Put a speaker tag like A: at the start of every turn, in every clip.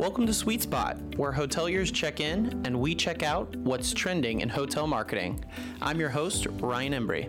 A: Welcome to Sweet Spot, where hoteliers check in and we check out what's trending in hotel marketing. I'm your host, Ryan Embry.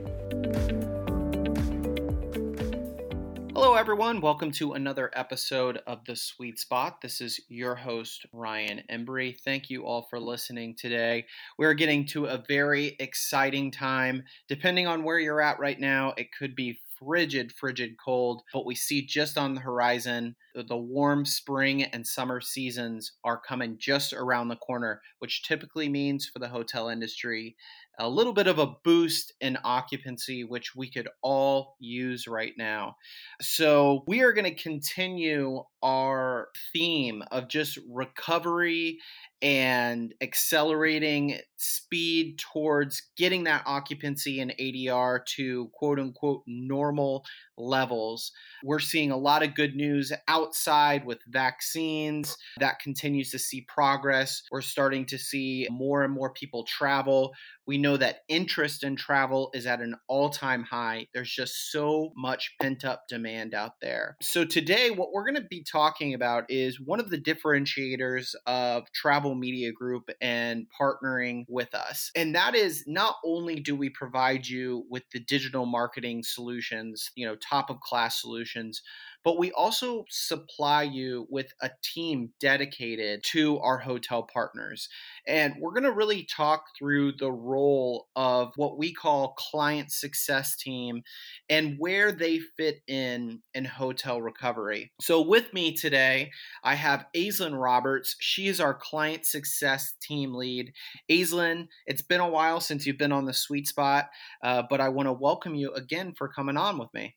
A: Hello, everyone. Welcome to another episode of The Sweet Spot. This is your host, Ryan Embry. Thank you all for listening today. We're getting to a very exciting time. Depending on where you're at right now, it could be frigid, frigid cold. But we see just on the horizon, the warm spring and summer seasons are coming just around the corner, which typically means for the hotel industry a little bit of a boost in occupancy, which we could all use right now. So, we are going to continue our theme of just recovery and accelerating speed towards getting that occupancy and ADR to quote unquote normal levels. We're seeing a lot of good news outside with vaccines. That continues to see progress. We're starting to see more and more people travel. We know that interest in travel is at an all time high. There's just so much pent up demand out there. So, today, what we're going to be talking about is one of the differentiators of Travel Media Group and partnering with us. And that is not only do we provide you with the digital marketing solutions, you know, top of class solutions, but we also supply you with a team dedicated to our hotel partners. And we're going to really talk through the role of what we call client success team and where they fit in in hotel recovery. So with me today, I have Aislinn Roberts. She is our client success team lead. Aislinn, it's been a while since you've been on the sweet spot, uh, but I want to welcome you again for coming on with me.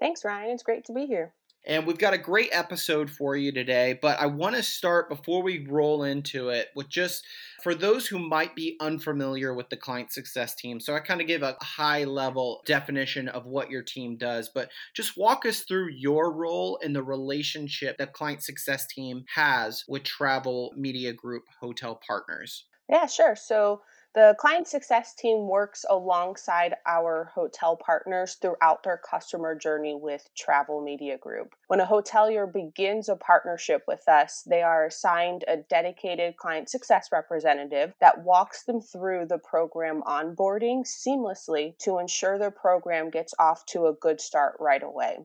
B: Thanks, Ryan. It's great to be here.
A: And we've got a great episode for you today, but I want to start before we roll into it with just for those who might be unfamiliar with the client success team. So I kind of give a high level definition of what your team does, but just walk us through your role in the relationship that client success team has with Travel Media Group hotel partners.
B: Yeah, sure. So the client success team works alongside our hotel partners throughout their customer journey with Travel Media Group. When a hotelier begins a partnership with us, they are assigned a dedicated client success representative that walks them through the program onboarding seamlessly to ensure their program gets off to a good start right away.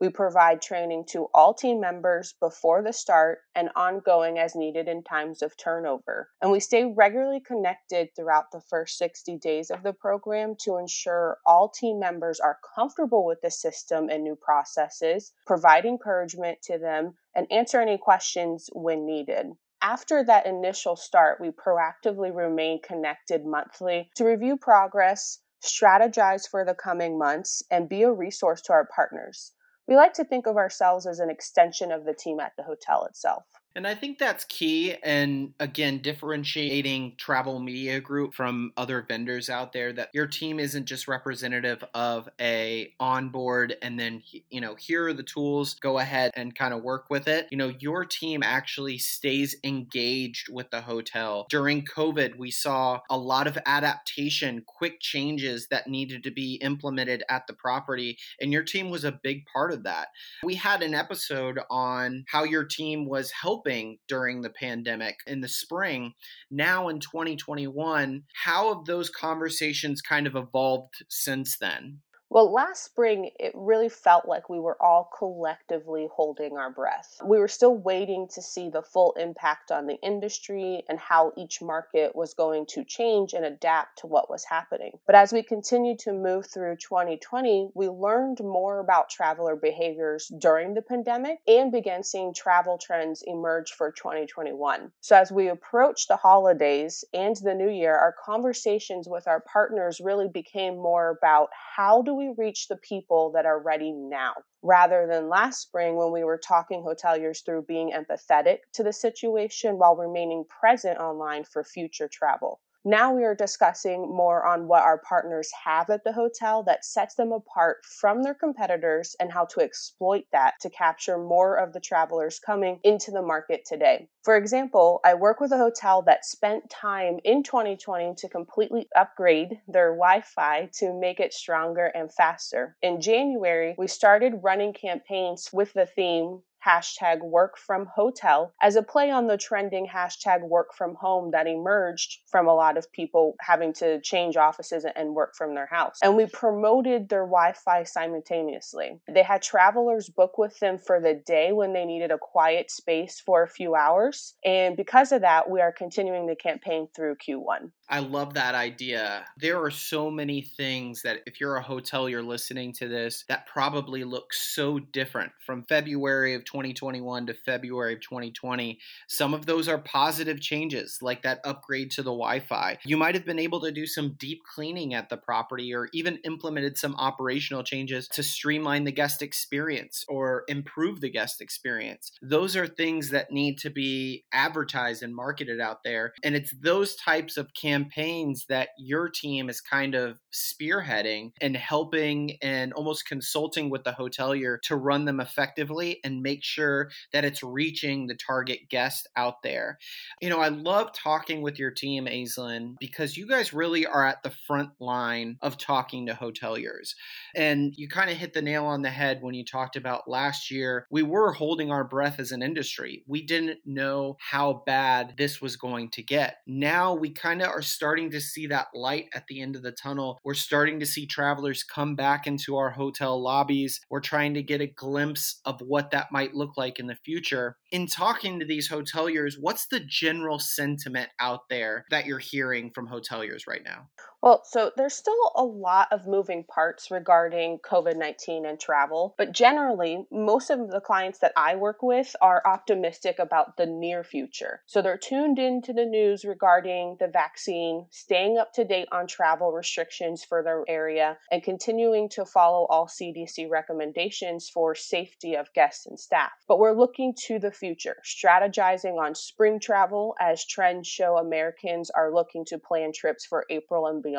B: We provide training to all team members before the start and ongoing as needed in times of turnover. And we stay regularly connected throughout the first 60 days of the program to ensure all team members are comfortable with the system and new processes, provide encouragement to them, and answer any questions when needed. After that initial start, we proactively remain connected monthly to review progress, strategize for the coming months, and be a resource to our partners. We like to think of ourselves as an extension of the team at the hotel itself.
A: And I think that's key. And again, differentiating Travel Media Group from other vendors out there that your team isn't just representative of a onboard and then, you know, here are the tools, go ahead and kind of work with it. You know, your team actually stays engaged with the hotel. During COVID, we saw a lot of adaptation, quick changes that needed to be implemented at the property. And your team was a big part of that. We had an episode on how your team was helping helping during the pandemic in the spring. Now in 2021, how have those conversations kind of evolved since then?
B: Well, last spring, it really felt like we were all collectively holding our breath. We were still waiting to see the full impact on the industry and how each market was going to change and adapt to what was happening. But as we continued to move through 2020, we learned more about traveler behaviors during the pandemic and began seeing travel trends emerge for 2021. So as we approached the holidays and the new year, our conversations with our partners really became more about how do we we reach the people that are ready now rather than last spring when we were talking hoteliers through being empathetic to the situation while remaining present online for future travel. Now we are discussing more on what our partners have at the hotel that sets them apart from their competitors and how to exploit that to capture more of the travelers coming into the market today. For example, I work with a hotel that spent time in 2020 to completely upgrade their Wi Fi to make it stronger and faster. In January, we started running campaigns with the theme hashtag work from hotel as a play on the trending hashtag work from home that emerged from a lot of people having to change offices and work from their house. And we promoted their Wi Fi simultaneously. They had travelers book with them for the day when they needed a quiet space for a few hours. And because of that, we are continuing the campaign through Q1.
A: I love that idea. There are so many things that if you're a hotel, you're listening to this, that probably looks so different from February of 2021 to February of 2020. Some of those are positive changes, like that upgrade to the Wi Fi. You might have been able to do some deep cleaning at the property or even implemented some operational changes to streamline the guest experience or improve the guest experience. Those are things that need to be advertised and marketed out there. And it's those types of campaigns that your team is kind of spearheading and helping and almost consulting with the hotelier to run them effectively and make sure that it's reaching the target guest out there. You know, I love talking with your team, Aislinn, because you guys really are at the front line of talking to hoteliers. And you kind of hit the nail on the head when you talked about last year. We were holding our breath as an industry. We didn't know how bad this was going to get. Now we kind of are starting to see that light at the end of the tunnel. We're starting to see travelers come back into our hotel lobbies. We're trying to get a glimpse of what that might look like in the future. In talking to these hoteliers, what's the general sentiment out there that you're hearing from hoteliers right now?
B: Well, so there's still a lot of moving parts regarding COVID 19 and travel, but generally, most of the clients that I work with are optimistic about the near future. So they're tuned into the news regarding the vaccine, staying up to date on travel restrictions for their area, and continuing to follow all CDC recommendations for safety of guests and staff. But we're looking to the future, strategizing on spring travel as trends show Americans are looking to plan trips for April and beyond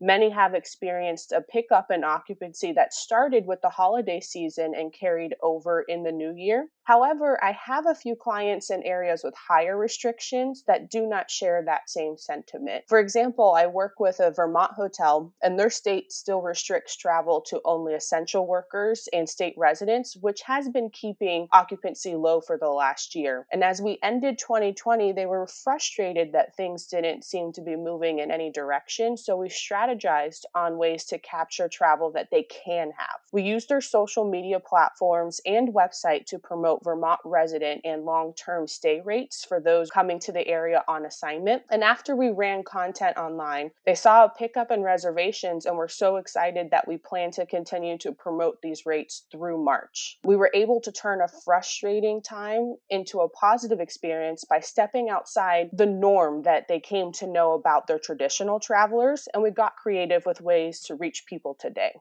B: Many have experienced a pickup in occupancy that started with the holiday season and carried over in the new year. However, I have a few clients in areas with higher restrictions that do not share that same sentiment. For example, I work with a Vermont hotel, and their state still restricts travel to only essential workers and state residents, which has been keeping occupancy low for the last year. And as we ended 2020, they were frustrated that things didn't seem to be moving in any direction. So we strategized on ways to capture travel that they can have. We used their social media platforms and website to promote Vermont resident and long term stay rates for those coming to the area on assignment. And after we ran content online, they saw a pickup in reservations and were so excited that we plan to continue to promote these rates through March. We were able to turn a frustrating time into a positive experience by stepping outside the norm that they came to know about their traditional travelers, and we got creative with ways to reach people today.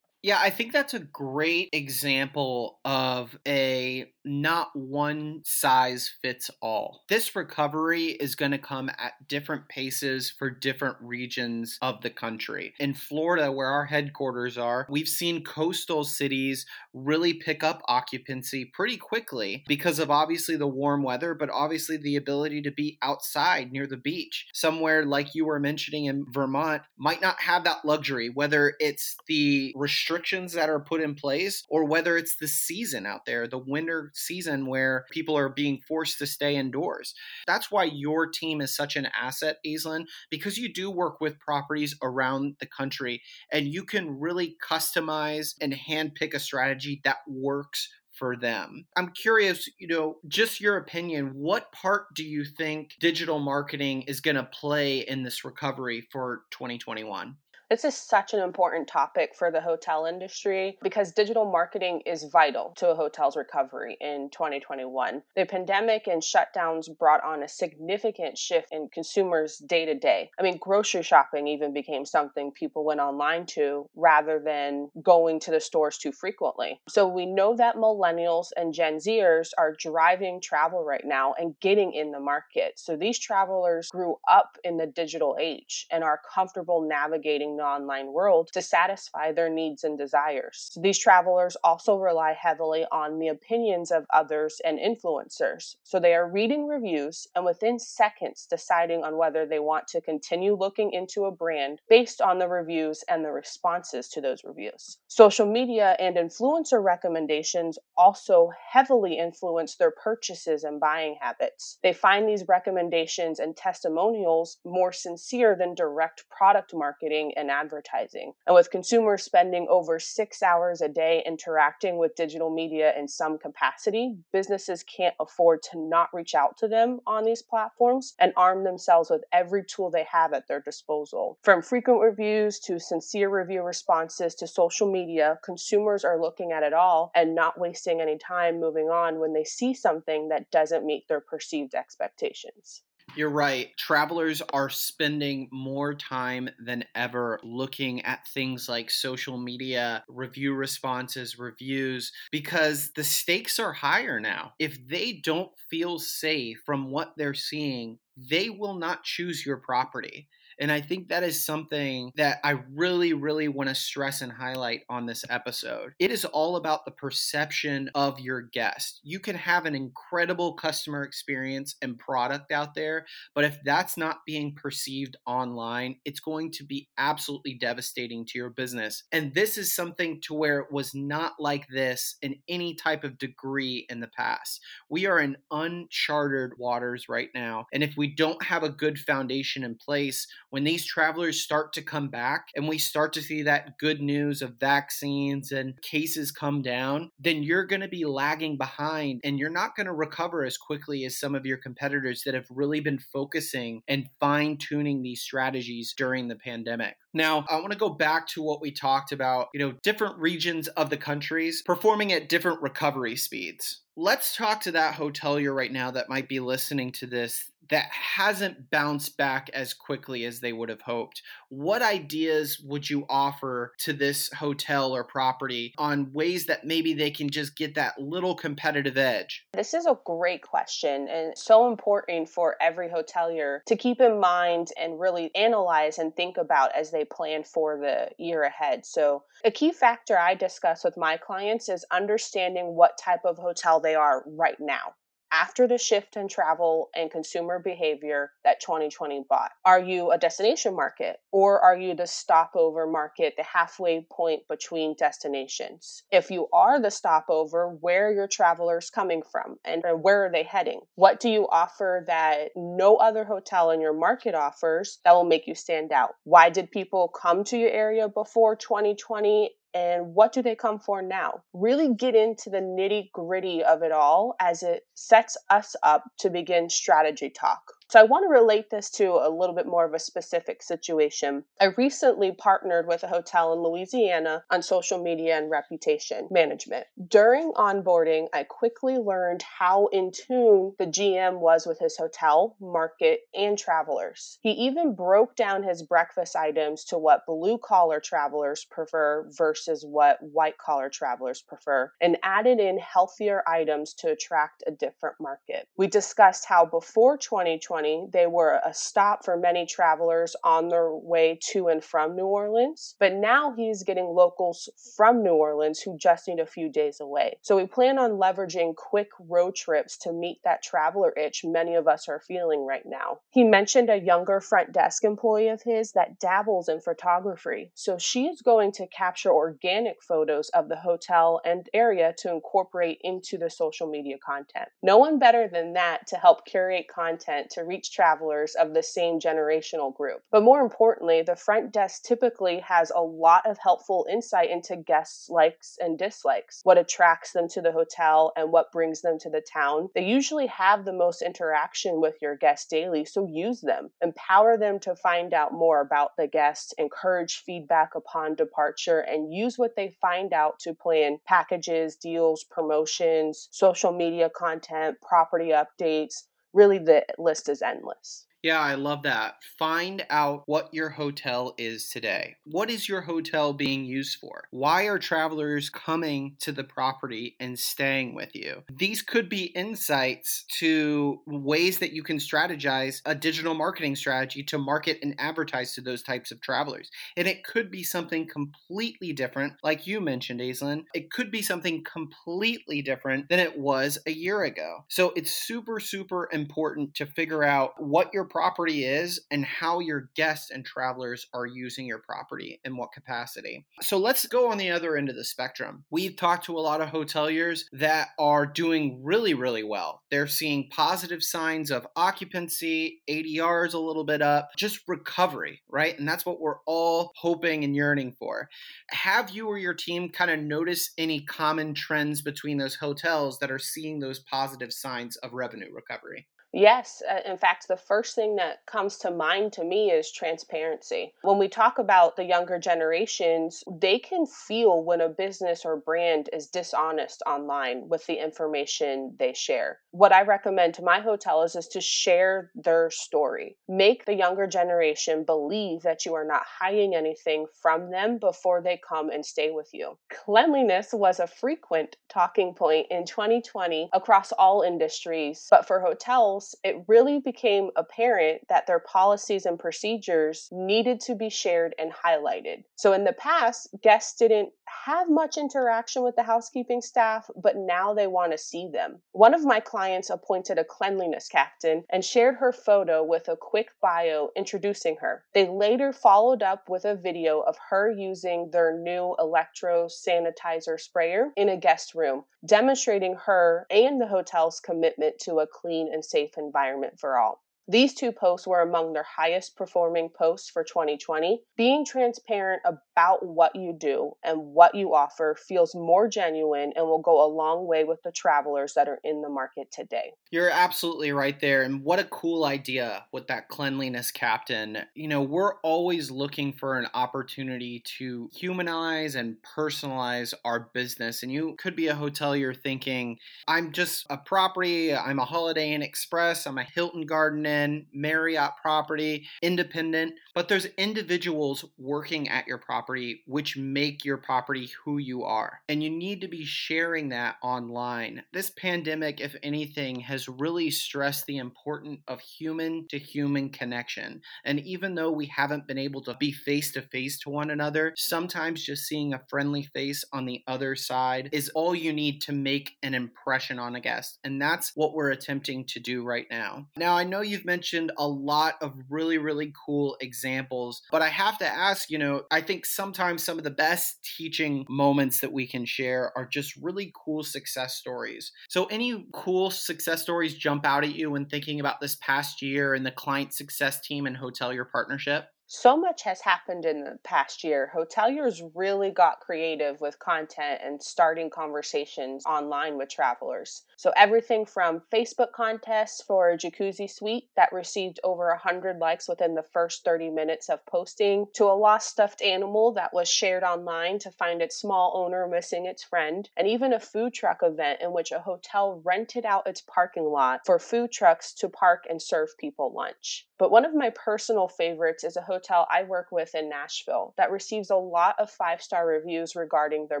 A: Yeah, I think that's a great example of a not one size fits all. This recovery is going to come at different paces for different regions of the country. In Florida, where our headquarters are, we've seen coastal cities really pick up occupancy pretty quickly because of obviously the warm weather, but obviously the ability to be outside near the beach. Somewhere like you were mentioning in Vermont might not have that luxury, whether it's the restrictions that are put in place or whether it's the season out there, the winter season where people are being forced to stay indoors. That's why your team is such an asset, Aislinn, because you do work with properties around the country and you can really customize and handpick a strategy that works for them. I'm curious, you know, just your opinion, what part do you think digital marketing is going to play in this recovery for 2021?
B: This is such an important topic for the hotel industry because digital marketing is vital to a hotel's recovery in 2021. The pandemic and shutdowns brought on a significant shift in consumers' day to day. I mean, grocery shopping even became something people went online to rather than going to the stores too frequently. So we know that millennials and Gen Zers are driving travel right now and getting in the market. So these travelers grew up in the digital age and are comfortable navigating the online world to satisfy their needs and desires. These travelers also rely heavily on the opinions of others and influencers. So they are reading reviews and within seconds deciding on whether they want to continue looking into a brand based on the reviews and the responses to those reviews. Social media and influencer recommendations also heavily influence their purchases and buying habits. They find these recommendations and testimonials more sincere than direct product marketing and advertising. And with consumers spending over six hours a day interacting with digital media in some capacity, businesses can't afford to not reach out to them on these platforms and arm themselves with every tool they have at their disposal. From frequent reviews to sincere review responses to social media, consumers are looking at it all and not wasting any time moving on when they see something that doesn't meet their perceived expectations.
A: You're right. Travelers are spending more time than ever looking at things like social media, review responses, reviews, because the stakes are higher now. If they don't feel safe from what they're seeing, they will not choose your property. And I think that is something that I really, really want to stress and highlight on this episode. It is all about the perception of your guest. You can have an incredible customer experience and product out there, but if that's not being perceived online, it's going to be absolutely devastating to your business. And this is something to where it was not like this in any type of degree in the past. We are in uncharted waters right now. And if we don't have a good foundation in place, when these travelers start to come back and we start to see that good news of vaccines and cases come down, then you're going to be lagging behind and you're not going to recover as quickly as some of your competitors that have really been focusing and fine tuning these strategies during the pandemic. Now, I want to go back to what we talked about, you know, different regions of the countries performing at different recovery speeds. Let's talk to that hotelier right now that might be listening to this that hasn't bounced back as quickly as they would have hoped. What ideas would you offer to this hotel or property on ways that maybe they can just get that little competitive edge?
B: This is a great question and so important for every hotelier to keep in mind and really analyze and think about as they plan for the year ahead. So, a key factor I discuss with my clients is understanding what type of hotel they are right now after the shift in travel and consumer behavior that 2020 brought? Are you a destination market or are you the stopover market, the halfway point between destinations? If you are the stopover, where are your travelers coming from and where are they heading? What do you offer that no other hotel in your market offers that will make you stand out? Why did people come to your area before 2020 and what do they come for now? Really get into the nitty gritty of it all as it sets us up to begin strategy talk. So I want to relate this to a little bit more of a specific situation. I recently partnered with a hotel in Louisiana on social media and reputation management. During onboarding, I quickly learned how in tune the GM was with his hotel, market, and travelers. He even broke down his breakfast items to what blue collar travelers prefer versus what white collar travelers prefer and added in healthier items to attract a different market. We discussed how before 2020 2020, they were a stop for many travelers on their way to and from New Orleans. But now he's getting locals from New Orleans who just need a few days away. So we plan on leveraging quick road trips to meet that traveler itch many of us are feeling right now. He mentioned a younger front desk employee of his that dabbles in photography. So she is going to capture organic photos of the hotel and area to incorporate into the social media content. No one better than that to help curate content to reach travelers of the same generational group. But more importantly, the front desk typically has a lot of helpful insight into guests' likes and dislikes, what attracts them to the hotel and what brings them to the town. They usually have the most interaction with your guests daily, so use them. Empower them to find out more about the guests, encourage feedback upon departure, and use what they find out to plan packages, deals, promotions, social media content, property updates, really the list is endless.
A: Yeah, I love that. Find out what your hotel is today. What is your hotel being used for? Why are travelers coming to the property and staying with you? These could be insights to ways that you can strategize a digital marketing strategy to market and advertise to those types of travelers. And it could be something completely different, like you mentioned, Aislinn. It could be something completely different than it was a year ago. So it's super, super important to figure out what your property is and how your guests and travelers are using your property in what capacity. So let's go on the other end of the spectrum. We've talked to a lot of hoteliers that are doing really, really well. They're seeing positive signs of occupancy, ADRs a little bit up, just recovery, right? And that's what we're all hoping and yearning for. Have you or your team kind of noticed any common trends between those hotels that are seeing those positive signs of revenue recovery?
B: Yes. Uh, in fact, the first thing that comes to mind to me is transparency. When we talk about the younger generations, they can feel when a business or brand is dishonest online with the information they share. What I recommend to my hotels is to share their story. Make the younger generation believe that you are not hiding anything from them before they come and stay with you. Cleanliness was a frequent talking point in 2020 across all industries, but for hotels, it really became apparent that their policies and procedures needed to be shared and highlighted. So, in the past, guests didn't have much interaction with the housekeeping staff, but now they want to see them. One of my clients appointed a cleanliness captain and shared her photo with a quick bio introducing her. They later followed up with a video of her using their new electro sanitizer sprayer in a guest room, demonstrating her and the hotel's commitment to a clean and safe environment for all. These two posts were among their highest performing posts for 2020. Being transparent about what you do and what you offer feels more genuine and will go a long way with the travelers that are in the market today.
A: You're absolutely right there. And what a cool idea with that cleanliness captain. You know, we're always looking for an opportunity to humanize and personalize our business. And you could be a hotelier thinking, I'm just a property, I'm a Holiday Inn Express, I'm a Hilton Garden Inn Marriott property, independent, but there's individuals working at your property which make your property who you are. And you need to be sharing that online. This pandemic, if anything, has really stressed the importance of human to human connection. And even though we haven't been able to be face to face to one another, sometimes just seeing a friendly face on the other side is all you need to make an impression on a guest. And that's what we're attempting to do right now. Now, I know you've mentioned a lot of really, really cool examples, but I have to ask, you know, I think sometimes some of the best teaching moments that we can share are just really cool success stories. So, any cool success stories jump out at you when thinking about this past year and the client success team and hotelier partnership?
B: So much has happened in the past year. Hoteliers really got creative with content and starting conversations online with travelers. So, everything from Facebook contests for a jacuzzi suite that received over 100 likes within the first 30 minutes of posting, to a lost stuffed animal that was shared online to find its small owner missing its friend, and even a food truck event in which a hotel rented out its parking lot for food trucks to park and serve people lunch. But one of my personal favorites is a hotel I work with in Nashville that receives a lot of five star reviews regarding their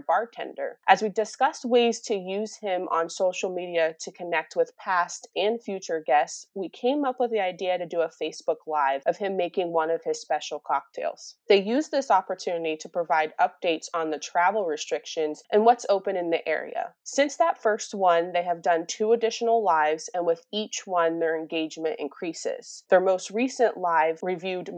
B: bartender. As we discussed ways to use him on social media to connect with past and future guests, we came up with the idea to do a Facebook Live of him making one of his special cocktails. They used this opportunity to provide updates on the travel restrictions and what's open in the area. Since that first one, they have done two additional lives, and with each one, their engagement increases. Their most recent live reviewed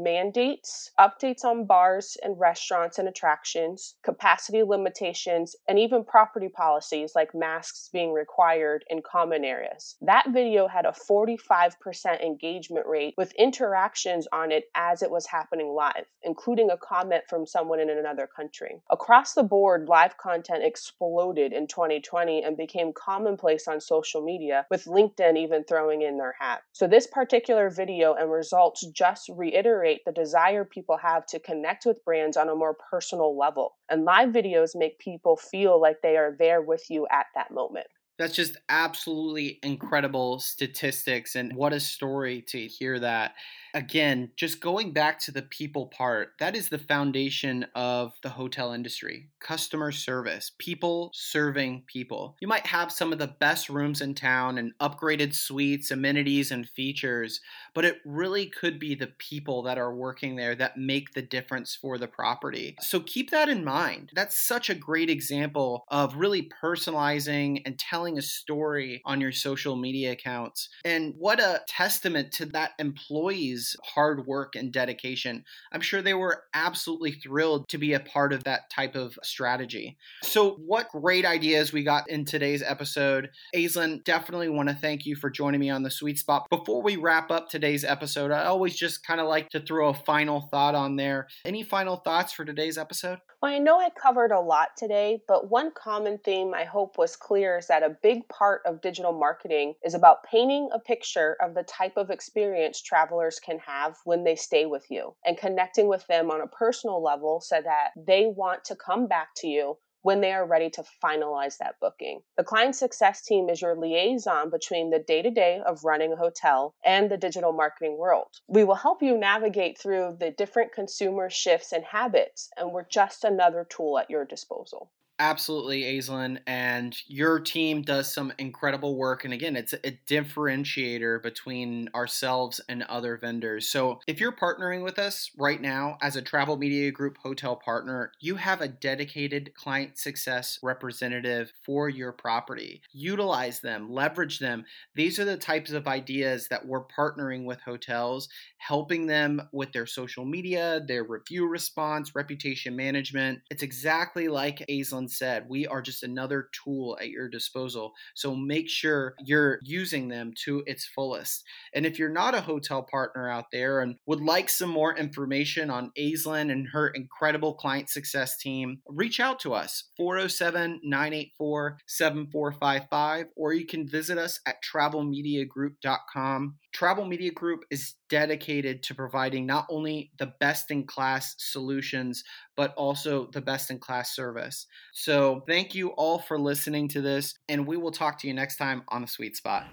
B: updates on bars and restaurants and attractions, capacity limitations, and even property policies like masks being required in common areas. That video had a 45% engagement rate with interactions on it as it was happening live, including a comment from someone in another country. Across the board, live content exploded in 2020 and became commonplace on social media, with LinkedIn even throwing in their hat. So, this particular video and results just reiterate the desire people have to connect with brands on a more personal level. And live videos make people feel like they are there with you at that moment.
A: That's just absolutely incredible statistics, and what a story to hear that again, just going back to the people part, that is the foundation of the hotel industry customer service, people serving people. You might have some of the best rooms in town and upgraded suites, amenities, and features, but it really could be the people that are working there that make the difference for the property. So keep that in mind. That's such a great example of really personalizing and telling a story on your social media accounts. And what a testament to that employee's hard work and dedication. I'm sure they were absolutely thrilled to be a part of that type of strategy. So, what great ideas we got in today's episode. Aislinn, definitely want to thank you for joining me on the sweet spot. Before we wrap up today's episode, I always just kind of like to throw a final thought on there. Any final thoughts for today's episode?
B: Well, I know I covered a lot today, but one common theme I hope was clear is that a big part of digital marketing is about painting a picture of the type of experience travelers can have when they stay with you and connecting with them on a personal level so that they want to come back to you when they are ready to finalize that booking. The client success team is your liaison between the day to day of running a hotel and the digital marketing world. We will help you navigate through the different consumer shifts and habits, and we're just another tool at your disposal.
A: Absolutely, Aislinn. And your team does some incredible work. And again, it's a differentiator between ourselves and other vendors. So if you're partnering with us right now as a Travel Media Group hotel partner, you have a dedicated client success representative for your property. Utilize them, leverage them. These are the types of ideas that we're partnering with hotels, helping them with their social media, their review response, reputation management. It's exactly like Aislinn said, we are just another tool at your disposal. So make sure you're using them to its fullest. And if you're not a hotel partner out there and would like some more information on Aislinn and her incredible client success team, reach out to us 407 984 7455, or you can visit us at travelmediagroup.com. Travel Media Group is dedicated to providing not only the best in class solutions, but also the best in class service. So, thank you all for listening to this, and we will talk to you next time on the Sweet Spot.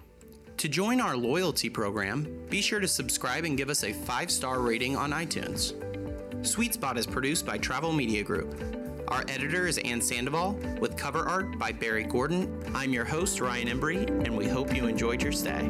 A: To join our loyalty program, be sure to subscribe and give us a five star rating on iTunes. Sweet Spot is produced by Travel Media Group. Our editor is Ann Sandoval, with cover art by Barry Gordon. I'm your host, Ryan Embry, and we hope you enjoyed your stay.